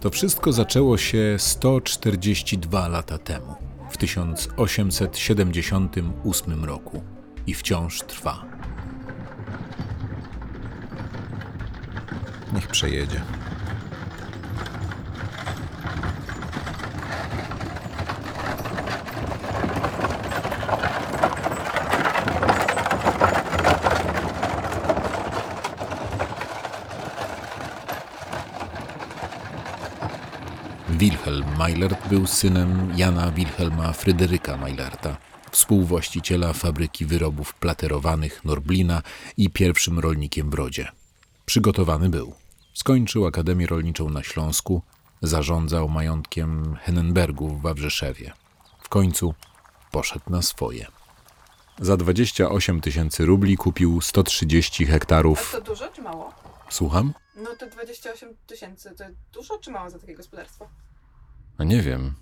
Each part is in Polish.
To wszystko zaczęło się 142 lata temu, w 1878 roku i wciąż trwa. Niech przejedzie. Meilert był synem Jana Wilhelma Fryderyka Meilerta, współwłaściciela fabryki wyrobów platerowanych Norblina i pierwszym rolnikiem w rodzie. Przygotowany był. Skończył Akademię Rolniczą na Śląsku, zarządzał majątkiem Henenbergu w Wawrzeszewie. W końcu poszedł na swoje. Za 28 tysięcy rubli kupił 130 hektarów. To dużo czy mało? Słucham? No to 28 tysięcy to dużo czy mało za takie gospodarstwo? A nie wiem.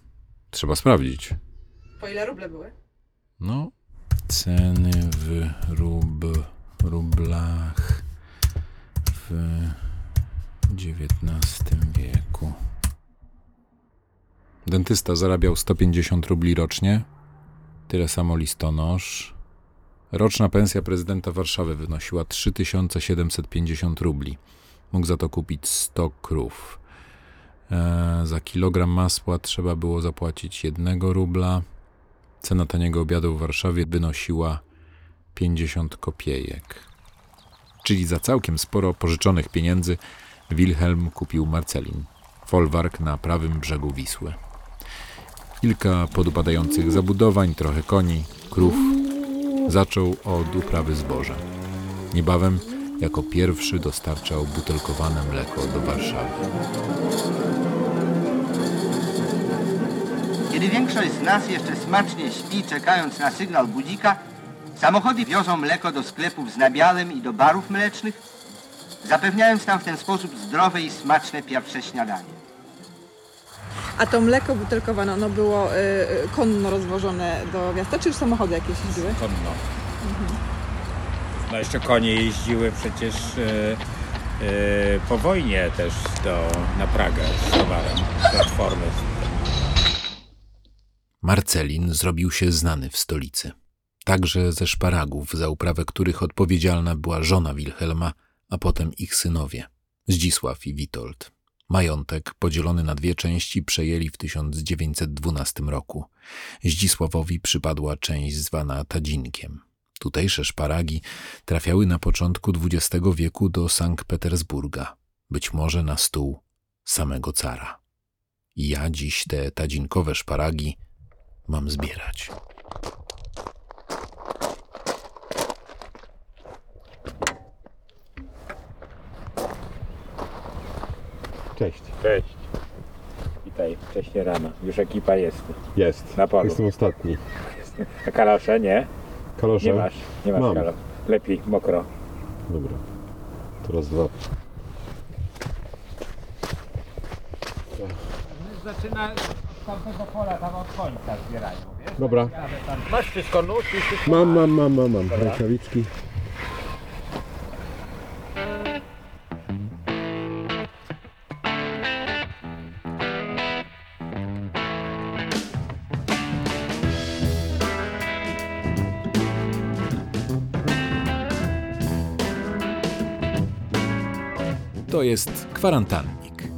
Trzeba sprawdzić. Po ile ruble były? No, ceny w rub, rublach w XIX wieku. Dentysta zarabiał 150 rubli rocznie, tyle samo listonosz. Roczna pensja prezydenta Warszawy wynosiła 3750 rubli. Mógł za to kupić 100 krów. E, za kilogram masła trzeba było zapłacić 1 rubla. Cena taniego obiadu w Warszawie wynosiła 50 kopiejek. Czyli za całkiem sporo pożyczonych pieniędzy Wilhelm kupił Marcelin, folwark na prawym brzegu Wisły. Kilka podupadających zabudowań, trochę koni, krów. Zaczął od uprawy zboża. Niebawem jako pierwszy dostarczał butelkowane mleko do Warszawy. Kiedy większość z nas jeszcze smacznie śpi, czekając na sygnał budzika, samochody wiozą mleko do sklepów z nabiałem i do barów mlecznych, zapewniając nam w ten sposób zdrowe i smaczne pierwsze śniadanie. A to mleko butelkowane, ono było y, y, konno rozwożone do miasta, czy już samochody jakieś jeździły? konno. No jeszcze konie jeździły przecież e, e, po wojnie też do, na Pragę z towarem, platformy. Marcelin zrobił się znany w stolicy. Także ze szparagów, za uprawę których odpowiedzialna była żona Wilhelma, a potem ich synowie, Zdzisław i Witold. Majątek, podzielony na dwie części, przejęli w 1912 roku. Zdzisławowi przypadła część zwana Tadzinkiem. Tutejsze szparagi trafiały na początku XX wieku do Sankt Petersburga, być może na stół samego cara. I ja dziś te tadzinkowe szparagi mam zbierać. Cześć. Cześć. Witaj, wcześnie rano. Już ekipa jest. Jest. Na polu. Jestem ostatni. A kalosze nie? Kalosze? Nie masz. Nie masz Mam. Lepiej mokro. Dobra. Teraz dwa. Zaczyna z tamtego pola, tam od końca zbierają, wiesz? Dobra. Masz wszystko nóż i wszystko Mam, mam, mam, mam, mam. Rękawiczki. To jest kwarantannik.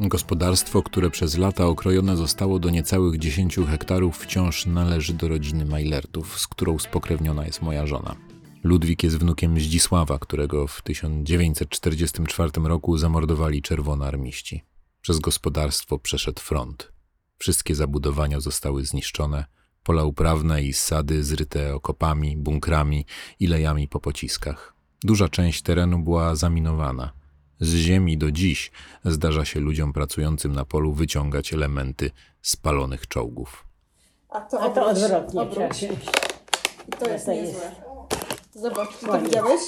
Gospodarstwo, które przez lata okrojone zostało do niecałych 10 hektarów, wciąż należy do rodziny Mailertów, z którą spokrewniona jest moja żona. Ludwik jest wnukiem Zdzisława, którego w 1944 roku zamordowali czerwonoarmiści. Przez gospodarstwo przeszedł front. Wszystkie zabudowania zostały zniszczone, pola uprawne i sady zryte okopami, bunkrami i lejami po pociskach. Duża część terenu była zaminowana. Z ziemi do dziś zdarza się ludziom pracującym na polu wyciągać elementy spalonych czołgów. A to, A to odwrotnie obróć. trzeba się. To jest niezłe. Zobacz, czy to widziałeś?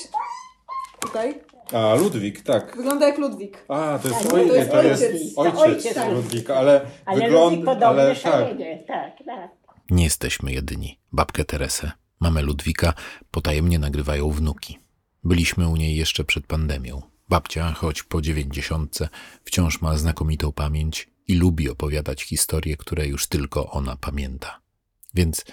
Tutaj? A, Ludwik, tak. Wygląda jak Ludwik. A, to jest, Tak, oj, to jest to jest ojciec. ojciec, Ojciec, tak. Ludwik, ale, Ale wygląd, ludzi podobnie ale tak. szaleje. Tak, tak. Nie jesteśmy jedyni. Babkę Teresę, Mamę Ludwika potajemnie nagrywają wnuki. Byliśmy u niej jeszcze przed pandemią. Babcia, choć po dziewięćdziesiątce, wciąż ma znakomitą pamięć i lubi opowiadać historie, które już tylko ona pamięta. Więc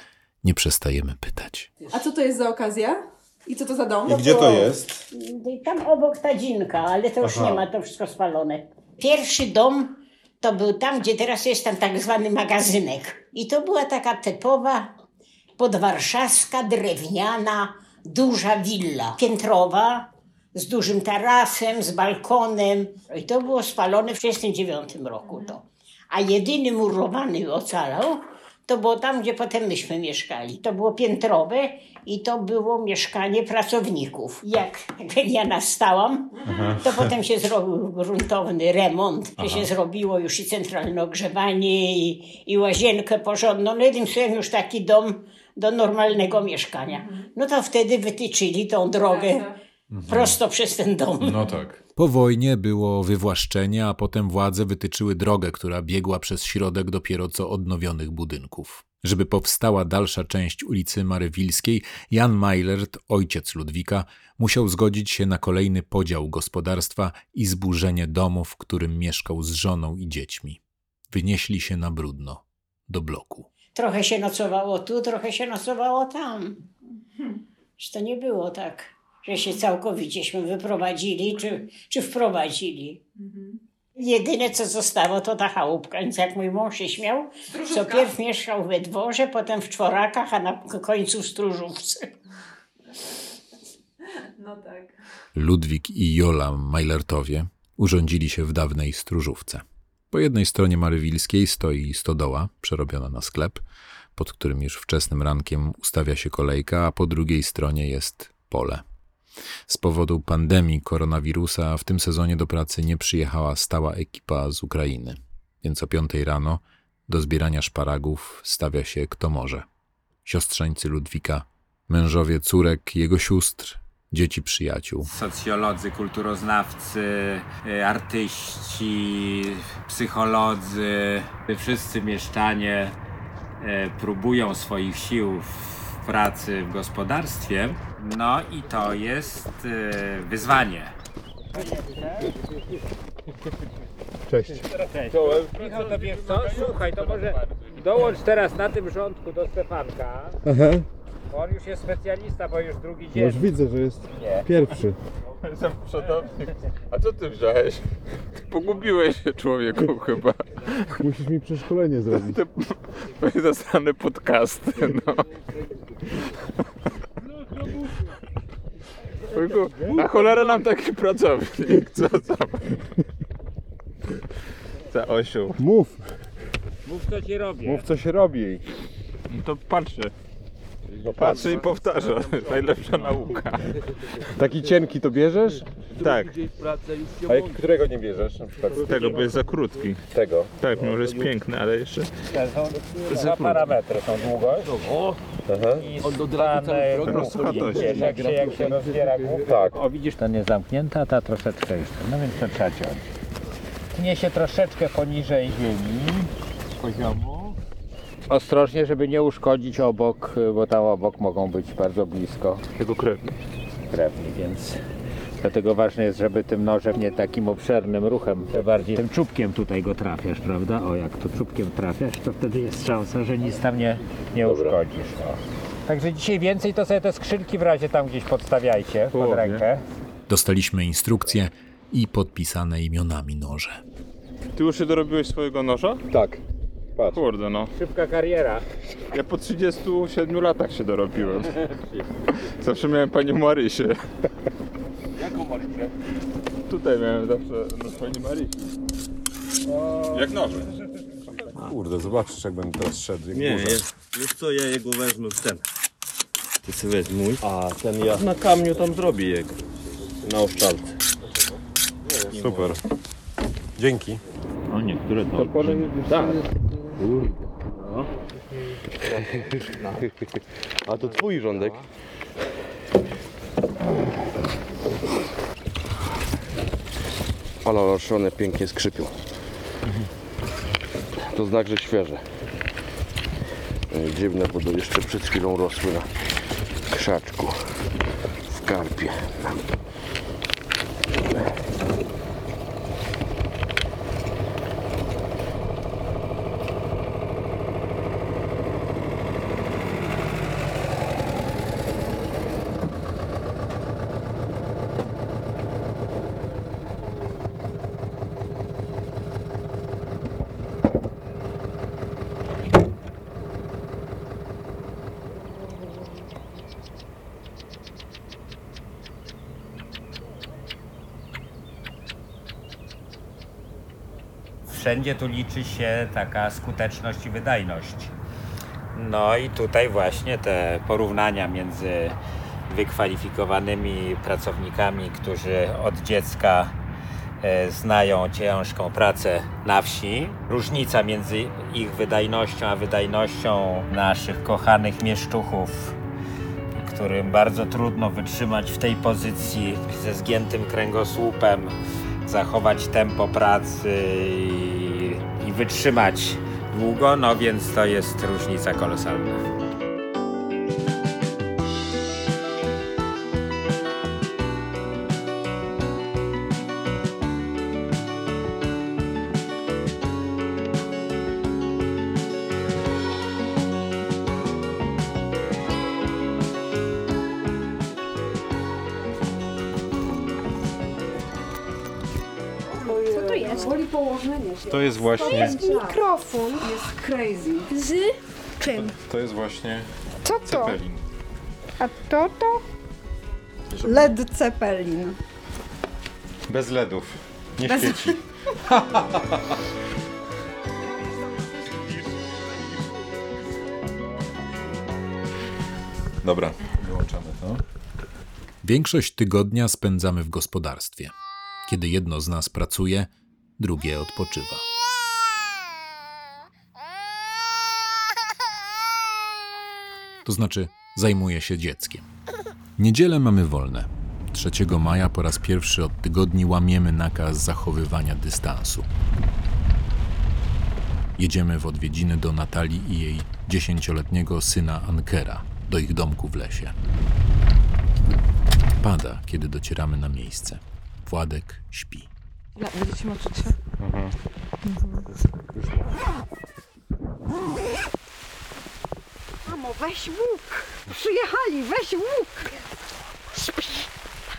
nie przestajemy pytać. A co to jest za okazja? I co to za dom? I gdzie to jest? I Tam obok ta dzinka, ale to już Aha. nie ma, to wszystko spalone. Pierwszy dom to był tam, gdzie teraz jest tam tak zwany magazynek. I to była taka typowa podwarszawska, drewniana, duża willa. Piętrowa, z dużym tarasem, z balkonem. I to było spalone w 1939 roku. To. A jedyny murowany ocalał, to było tam, gdzie potem myśmy mieszkali. To było piętrowe i to było mieszkanie pracowników. Jak ja nastałam, to potem się zrobił gruntowny remont, że się zrobiło już i centralne ogrzewanie, i, i łazienkę porządną. No jednym słowem już taki dom do normalnego mieszkania. No to wtedy wytyczyli tą drogę prosto przez ten dom. No tak. Po wojnie było wywłaszczenie, a potem władze wytyczyły drogę, która biegła przez środek dopiero co odnowionych budynków. Żeby powstała dalsza część ulicy Marywilskiej, Jan Meilert, ojciec Ludwika, musiał zgodzić się na kolejny podział gospodarstwa i zburzenie domu, w którym mieszkał z żoną i dziećmi. Wynieśli się na brudno, do bloku. Trochę się nocowało tu, trochę się nocowało tam. Że to nie było tak, że się całkowicieśmy wyprowadzili czy, czy wprowadzili. Jedyne co zostało to ta chałupka, więc jak mój mąż się śmiał, co pierw mieszkał we dworze, potem w czworakach, a na końcu w stróżówce. No tak. Ludwik i Jola Meilertowie urządzili się w dawnej stróżówce. Po jednej stronie Marywilskiej stoi stodoła, przerobiona na sklep, pod którym już wczesnym rankiem ustawia się kolejka, a po drugiej stronie jest pole. Z powodu pandemii koronawirusa w tym sezonie do pracy nie przyjechała stała ekipa z Ukrainy, więc o piątej rano do zbierania szparagów stawia się kto może. Siostrzeńcy Ludwika, mężowie córek, jego sióstr, dzieci przyjaciół. Socjolodzy, kulturoznawcy, y, artyści, psycholodzy, wszyscy mieszczanie y, próbują swoich sił w pracy w gospodarstwie. No i to jest y, wyzwanie. Cześć. Michał, to wiesz co? Słuchaj, to może dołącz teraz na tym rządku do Stefanka. Aha, On już jest specjalista, bo już drugi dzień. już widzę, że jest pierwszy. Jestem przodownik. A co ty wziąłeś? Pogubiłeś się człowieku chyba. Musisz mi przeszkolenie zrobić. Te twoje zasrane podcasty, no. Człowieku, na cholerę nam taki pracownik, co tam? Za osiu. Mów, Mów co ci robię. mów co się robi. No to patrzę. Patrzę i powtarzam. Najlepsza nauka. Taki cienki to bierzesz? Tak, A jak, którego nie bierzesz? Na przykład tego, bo jest za krótki. tego. Tak, może jest piękny, ale jeszcze... Dwa parametry są długość Aha. i stan Rozsądność. Wiesz, jak się, jak się rozbiera główka. Tak. O widzisz, ten jest zamknięty, a ta troszeczkę jeszcze. No więc to trzeba ciąć. Tnie się troszeczkę poniżej ziemi, poziomu. Ostrożnie, żeby nie uszkodzić obok, bo tam obok mogą być bardzo blisko Jego krewny. krewni, więc dlatego ważne jest, żeby tym nożem nie takim obszernym ruchem, bardziej tym czubkiem tutaj go trafiasz, prawda? O, jak tu czubkiem trafiasz, to wtedy jest szansa, że nic tam nie, nie uszkodzisz. O. Także dzisiaj więcej to sobie te skrzynki w razie tam gdzieś podstawiajcie pod Połowie. rękę. Dostaliśmy instrukcje i podpisane imionami noże. Ty już się dorobiłeś swojego noża? Tak. Patrz. Kurde no. Szybka kariera. Ja po 37 latach się dorobiłem. Zawsze miałem panią Marysię. Jaką Marysię? Tutaj miałem zawsze no, pani Marysię. Jak noże. Kurde, zobaczysz jak będę teraz szedł. Jak Nie, burza. jest. Wiesz co, ja jego wezmę w ten. Ty sobie weź mój. A ten ja. Na kamieniu tam zrobię jego. Na oszczalce. Super. Dzięki. O niektóre to. Tak. A to twój rządek. Ale one pięknie skrzypią. To znak, że świeże. E, Dziwne, bo jeszcze przed chwilą rosły na krzaczku, w karpie. Wszędzie tu liczy się taka skuteczność i wydajność. No i tutaj właśnie te porównania między wykwalifikowanymi pracownikami, którzy od dziecka e, znają ciężką pracę na wsi. Różnica między ich wydajnością a wydajnością naszych kochanych mieszczuchów, którym bardzo trudno wytrzymać w tej pozycji ze zgiętym kręgosłupem, zachować tempo pracy i, wytrzymać długo, no więc to jest różnica kolosalna. Mikrofon. Jest crazy. Z czym? to jest właśnie Co to? Cepelin. A to to? Led Zeppelin. Bez LEDów. Nie świeci. Dobra, wyłączamy to. Większość tygodnia spędzamy w gospodarstwie. Kiedy jedno z nas pracuje, drugie odpoczywa. To znaczy, zajmuje się dzieckiem. Niedzielę mamy wolne. 3 maja po raz pierwszy od tygodni łamiemy nakaz zachowywania dystansu. Jedziemy w odwiedziny do Natalii i jej dziesięcioletniego syna Ankera, do ich domku w lesie. Pada, kiedy docieramy na miejsce. Władek śpi. Będziecie moczyć się? Mamo, weź łuk. Przyjechali, weź łuk.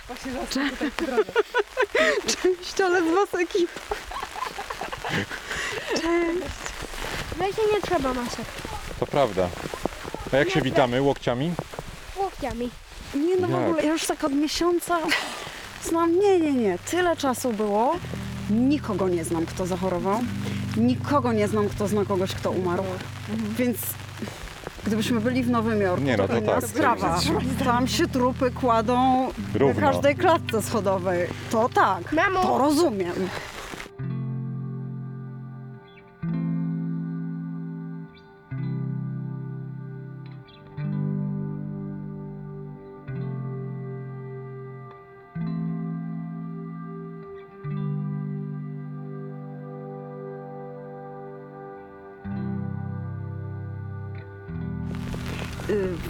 Właśnie zaraz tutaj drodze. Cześć, ale z was ekipa. Weź nie trzeba masek. To prawda. A jak się witamy? Łokciami? Łokciami. Nie no w Jak? ogóle, ja już tak od miesiąca znam, nie, nie, nie, tyle czasu było. Nikogo nie znam, kto zachorował. Nikogo nie znam, kto zna kogoś, kto umarł. Więc gdybyśmy byli w Nowym Jorku, Nie, no to inna tak. sprawa. Tam się trupy kładą Równo. na każdej klatce schodowej. To tak, Mamo! to rozumiem.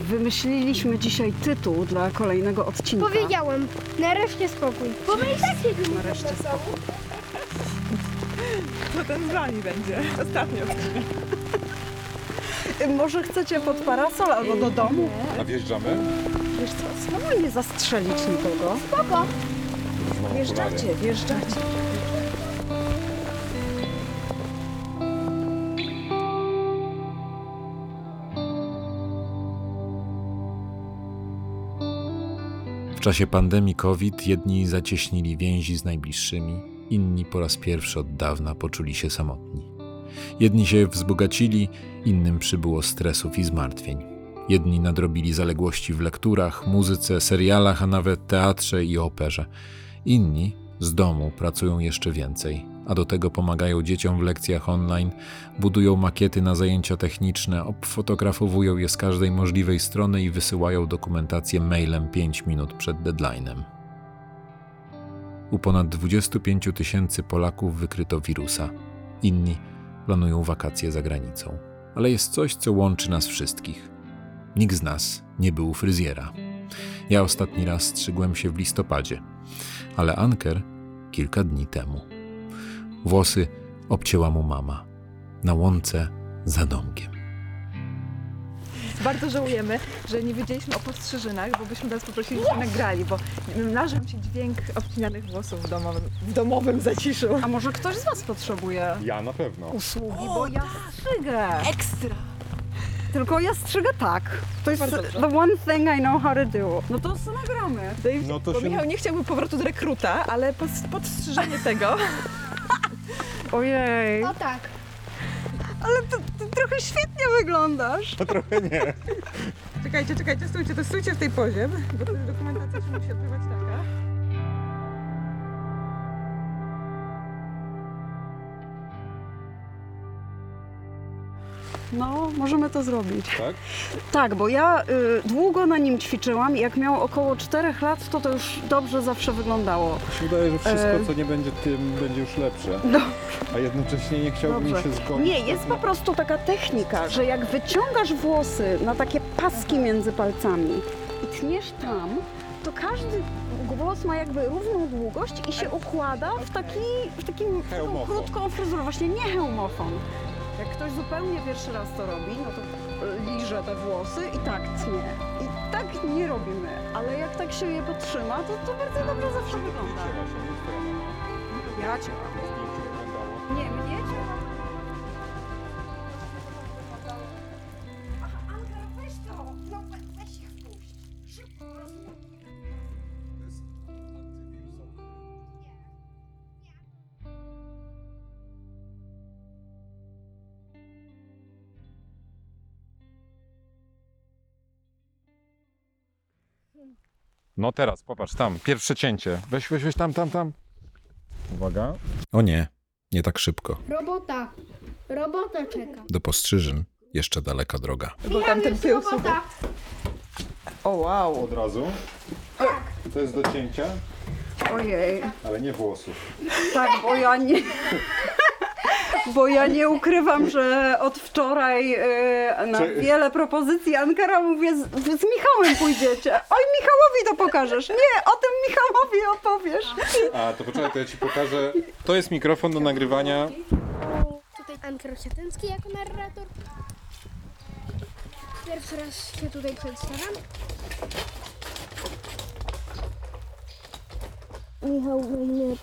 Wymyśliliśmy dzisiaj tytuł dla kolejnego odcinka. Powiedziałem, nareszcie spokój. Bo my i tak siedzimy Nareszcie sobą. To ten z wami będzie. Ostatnio. Y, Może chcecie pod parasol albo do domu? A wjeżdżamy? Wiesz co, spróbuj nie zastrzelić nikogo. Spoko. Wjeżdżacie, wjeżdżacie. Czasie pandemii COVID jedni zacieśnili więzi z najbliższymi, inni po raz pierwszy od dawna poczuli się samotni. Jedni się wzbogacili, innym przybyło stresów i zmartwień. Jedni nadrobili zaległości w lekturach, muzyce, serialach, a nawet teatrze i operze. Inni z domu pracują jeszcze więcej, a do tego pomagają dzieciom w lekcjach online, budują makiety na zajęcia techniczne, obfotografowują je z każdej możliwej strony i wysyłają dokumentację mailem 5 minut przed deadline'em. U ponad 25 tysięcy Polaków wykryto wirusa. Inni planują wakacje za granicą. Ale jest coś, co łączy nas wszystkich. Nikt z nas nie był fryzjera. Ja ostatni raz strzygłem się w listopadzie, ale Anker kilka dni temu. Włosy obcięła mu mama na łące za domkiem. Bardzo żałujemy, że nie wiedzieliśmy o podstrzyżynach, bo byśmy was poprosili, żebyśmy nagrali, bo nażył się dźwięk obcinanych włosów w domowym, w domowym zaciszu. A może ktoś z Was potrzebuje Ja na pewno. usługi, bo ja strzygę. Ekstra! Tylko ja strzygę tak. To jest Bardzo dobrze. the one thing I know how to do. No to nagramy? Dave, No to bo się- Michał nie chciałby powrotu do rekruta, ale pod, podstrzyżenie tego. Ojej. O tak. Ale to, to trochę świetnie wyglądasz. Trochę nie. Czekajcie, czekajcie, stójcie, to stójcie w tej pozie, bo to dokumentacja się musi odbywać taka. No, możemy to zrobić. Tak? Tak, bo ja y, długo na nim ćwiczyłam i jak miał około 4 lat, to to już dobrze zawsze wyglądało. Mi się wydaje, że wszystko, E. co nie będzie tym, będzie już lepsze. No. A jednocześnie nie chciałbym Dobrze. się zgodzić. Nie, jest po prostu taka technika, że jak wyciągasz włosy na takie paski między palcami i tniesz tam, to każdy głos ma jakby równą długość i się układa w, taki, w takim, w taką Hełmofon. krótką fryzurę. Właśnie nie hełmofon. Ktoś zupełnie pierwszy raz to robi, no to liże te włosy i tak tnie. I tak nie robimy, ale jak tak się je podtrzyma, to, to bardzo dobrze zawsze wygląda. Ja cię No teraz, popatrz, tam, pierwsze cięcie. Weź, weź, weź, tam, tam, tam. Uwaga. O nie, nie tak szybko. Robota. Robota czeka. Do postrzyżyn jeszcze daleka droga. Bo tam ten pył. Robota. O wow! Od razu. To jest do cięcia, Ojej. ale nie włosów. Tak, bo ja nie. Bo ja nie ukrywam, że od wczoraj e, na Czy- wiele propozycji Ankara mówię, z, z Michałem pójdziecie. Oj, Michałowi to pokażesz. Nie, o tym Michałowi opowiesz. A, to poczekaj, to ja ci pokażę. To jest mikrofon do nagrywania. Tutaj Anker Siatyński jako narrator. Pierwszy raz się tutaj przedstawiam. Michał weźmie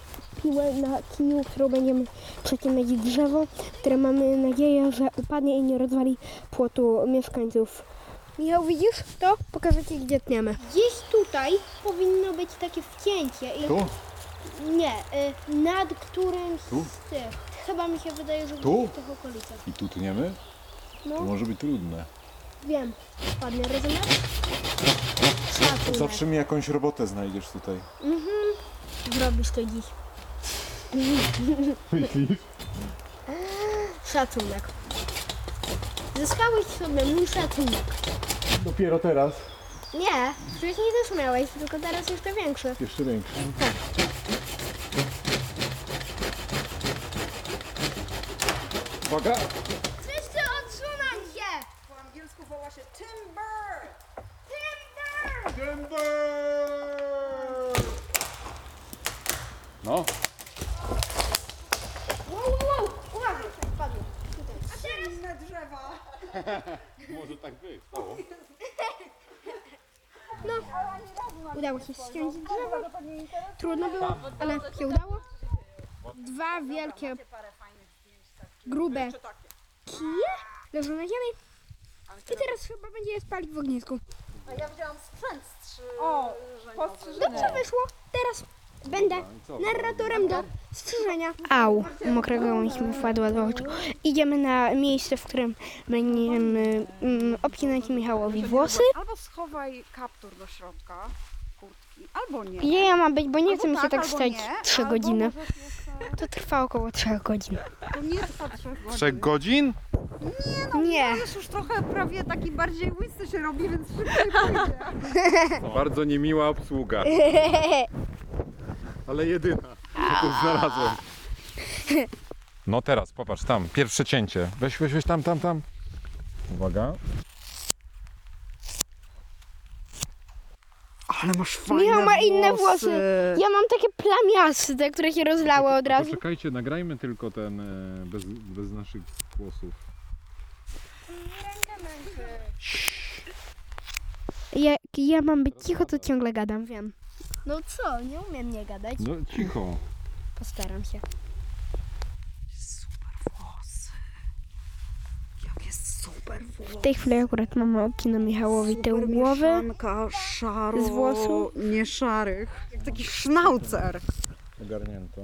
piłę na kiju, którą będziemy przecinać drzewo, które mamy nadzieję, że upadnie i nie rozwali płotu mieszkańców. Michał, widzisz to? Pokażę Ci, gdzie tniemy. Gdzieś tutaj powinno być takie wcięcie. I... Tu? Nie, y, nad którymś Tu? z tych. Chyba mi się wydaje, że Tu? w tych okolicach. I tu tniemy? No, To może być trudne. wiem. Ładnie, rozumiesz? Szacunek. Zawsze mi jakąś robotę znajdziesz tutaj. Zrobisz to dziś. Myślisz? Szacunek. Zyskałeś sobie mój szacunek. Dopiero teraz. Nie, wcześniej też miałeś, tylko teraz jeszcze większy. Jeszcze większy. Uwaga! Wszyscy odsunąć się! Po angielsku woła się timber. Timber! No, Wow, wow, wow! Uważaj, padło. Tutaj. A teraz Inne drzewa. może tak być. No, udało się ściąć drzewo. Trudno było, ale się udało. Dwa wielkie, grube kije leżą na ziemi. I teraz chyba będzie je spalić w ognisku. A ja wzięłam sprzęt. O. Dobrze wyszło. Teraz będę narratorem do strzyżenia. Au, mokra gałąź mi wpadła do oczu. Idziemy na miejsce, w którym będziemy mm, obcinać Michałowi włosy. Albo schowaj kaptur do środka kurtki, albo nie. Gdzie ja mam być, bo nie Albo chcę mi się tak albo stać nie, 3 albo godziny. jeszcze- To trwa około 3 godzin. To nie trwa trzech godzin. Trzech godzin? Nie. Już już trochę prawie taki bardziej łysy się robi, więc szybciej pójdzie. Bardzo niemiła obsługa. Ale jedyna, jaką znalazłem. No teraz, popatrz, tam, pierwsze cięcie. Weź, weź, weź, tam, tam, tam. Uwaga. Ale masz fajne Michał ma inne włosy. Ja mam takie plamiaste, które się rozlały od razu. Poczekajcie, nagrajmy tylko ten e, bez, bez naszych głosów. Jak ja mam być cicho, to ciągle gadam, wiem. No co, nie umiem nie gadać. No cicho. Postaram się. Super włosy. Jak jest super włosy. W tej chwili akurat mamy odcinę Michałowi tył Super głowy. mieszanka szaro, z włosów. nie szarych. Jak taki sznaucer. Ogarnięto.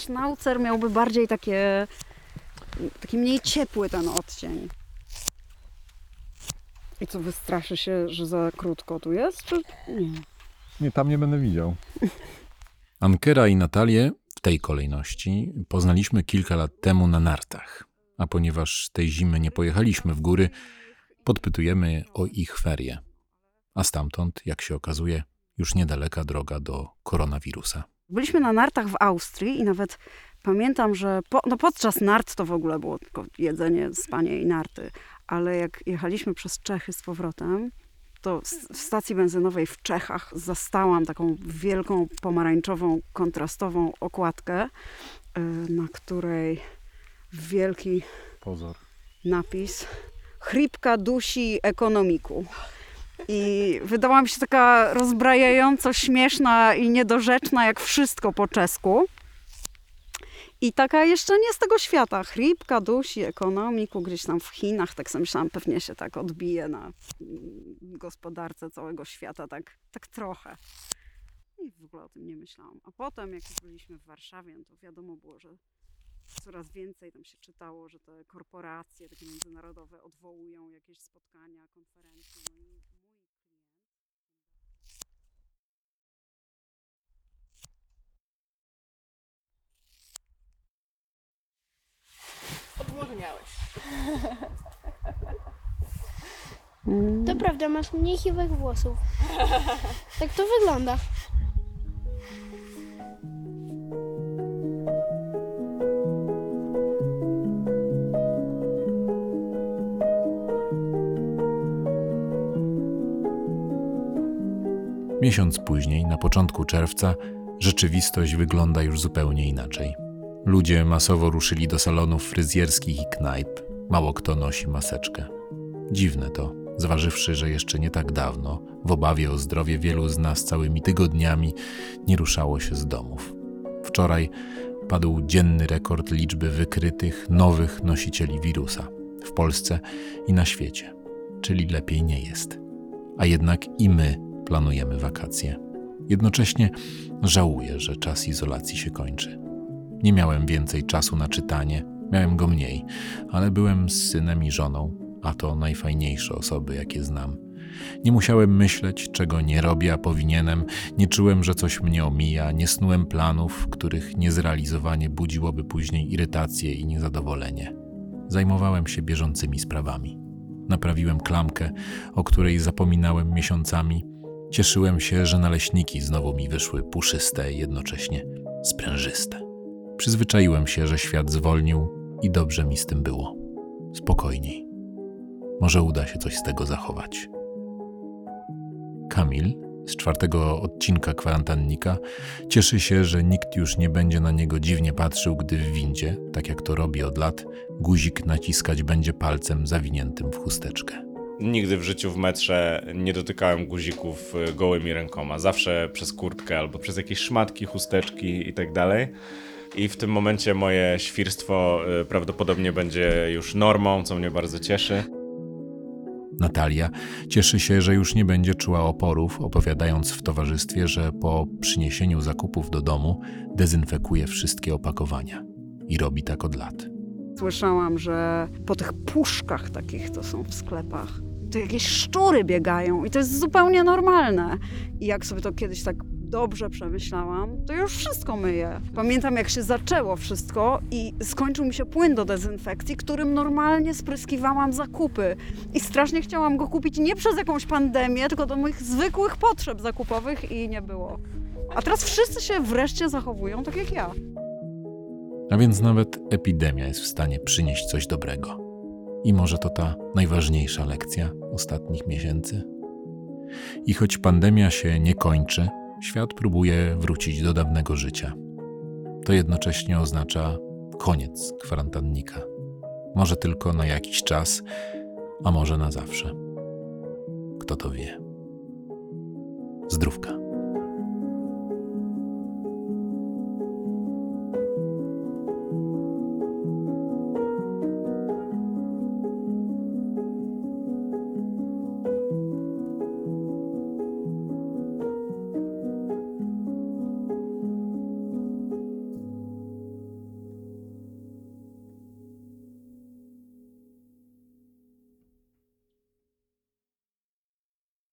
Sznaucer miałby bardziej takie, taki mniej ciepły ten odcień. I co, wystraszy się, że za krótko tu jest, czy nie? Nie, tam nie będę widział. Ankera i Natalię w tej kolejności poznaliśmy kilka lat temu na nartach. A ponieważ tej zimy nie pojechaliśmy w góry, podpytujemy o ich ferie. A stamtąd, jak się okazuje, już niedaleka droga do koronawirusa. Byliśmy na nartach w Austrii i nawet pamiętam, że po, no podczas nart to w ogóle było tylko jedzenie, spanie i narty. Ale jak jechaliśmy przez Czechy z powrotem, to w stacji benzynowej w Czechach zastałam taką wielką pomarańczową, kontrastową okładkę, y, na której wielki Pozor. napis Chripka dusi ekonomiku. I wydała mi się taka rozbrajająco śmieszna i niedorzeczna, jak wszystko po czesku. I taka jeszcze nie z tego świata. Chripka dusi ekonomiku gdzieś tam w Chinach. Tak sobie myślałam, pewnie się tak odbije na gospodarce całego świata, tak, tak trochę. I w ogóle o tym nie myślałam. A potem, jak już byliśmy w Warszawie, no to wiadomo było, że coraz więcej tam się czytało, że te korporacje takie międzynarodowe odwołują jakieś spotkania, konferencje. No i mój klient. Odmłodniałeś. To prawda, masz mniej siwych włosów. Tak to wygląda. Miesiąc później, na początku czerwca, rzeczywistość wygląda już zupełnie inaczej. Ludzie masowo ruszyli do salonów fryzjerskich i knajp. Mało kto nosi maseczkę. Dziwne to, zważywszy, że jeszcze nie tak dawno, w obawie o zdrowie wielu z nas całymi tygodniami, nie ruszało się z domów. Wczoraj padł dzienny rekord liczby wykrytych nowych nosicieli wirusa w Polsce i na świecie, czyli lepiej nie jest. A jednak i my planujemy wakacje. Jednocześnie żałuję, że czas izolacji się kończy. Nie miałem więcej czasu na czytanie, miałem go mniej, ale byłem z synem i żoną, a to najfajniejsze osoby, jakie znam. Nie musiałem myśleć, czego nie robię, a powinienem, nie czułem, że coś mnie omija, nie snułem planów, których niezrealizowanie budziłoby później irytację i niezadowolenie. Zajmowałem się bieżącymi sprawami. Naprawiłem klamkę, o której zapominałem miesiącami. Cieszyłem się, że naleśniki znowu mi wyszły puszyste, jednocześnie sprężyste. Przyzwyczaiłem się, że świat zwolnił i dobrze mi z tym było. Spokojniej. Może uda się coś z tego zachować. Kamil z czwartego odcinka kwarantannika cieszy się, że nikt już nie będzie na niego dziwnie patrzył, gdy w windzie, tak jak to robi od lat, guzik naciskać będzie palcem zawiniętym w chusteczkę. Nigdy w życiu w metrze nie dotykałem guzików y, gołymi rękoma. Zawsze przez kurtkę albo przez jakieś szmatki, chusteczki i tak dalej. I w tym momencie moje świrstwo y, prawdopodobnie będzie już normą, co mnie bardzo cieszy. Natalia cieszy się, że już nie będzie czuła oporów, opowiadając w towarzystwie, że po przyniesieniu zakupów do domu dezynfekuje wszystkie opakowania. I robi tak od lat. Słyszałam, że po tych puszkach takich, co są w sklepach, to jakieś szczury biegają i to jest zupełnie normalne. I jak sobie to kiedyś tak dobrze przemyślałam, to już wszystko myję. Pamiętam, jak się zaczęło wszystko i skończył mi się płyn do dezynfekcji, którym normalnie spryskiwałam zakupy. I strasznie chciałam go kupić nie przez jakąś pandemię, tylko do moich zwykłych potrzeb zakupowych i nie było. A teraz wszyscy się wreszcie zachowują tak jak ja. A więc nawet epidemia jest w stanie przynieść coś dobrego. I może to ta najważniejsza lekcja ostatnich miesięcy? I choć pandemia się nie kończy, świat próbuje wrócić do dawnego życia. To jednocześnie oznacza koniec kwarantannika. Może tylko na jakiś czas, a może na zawsze. Kto to wie? Zdrówka.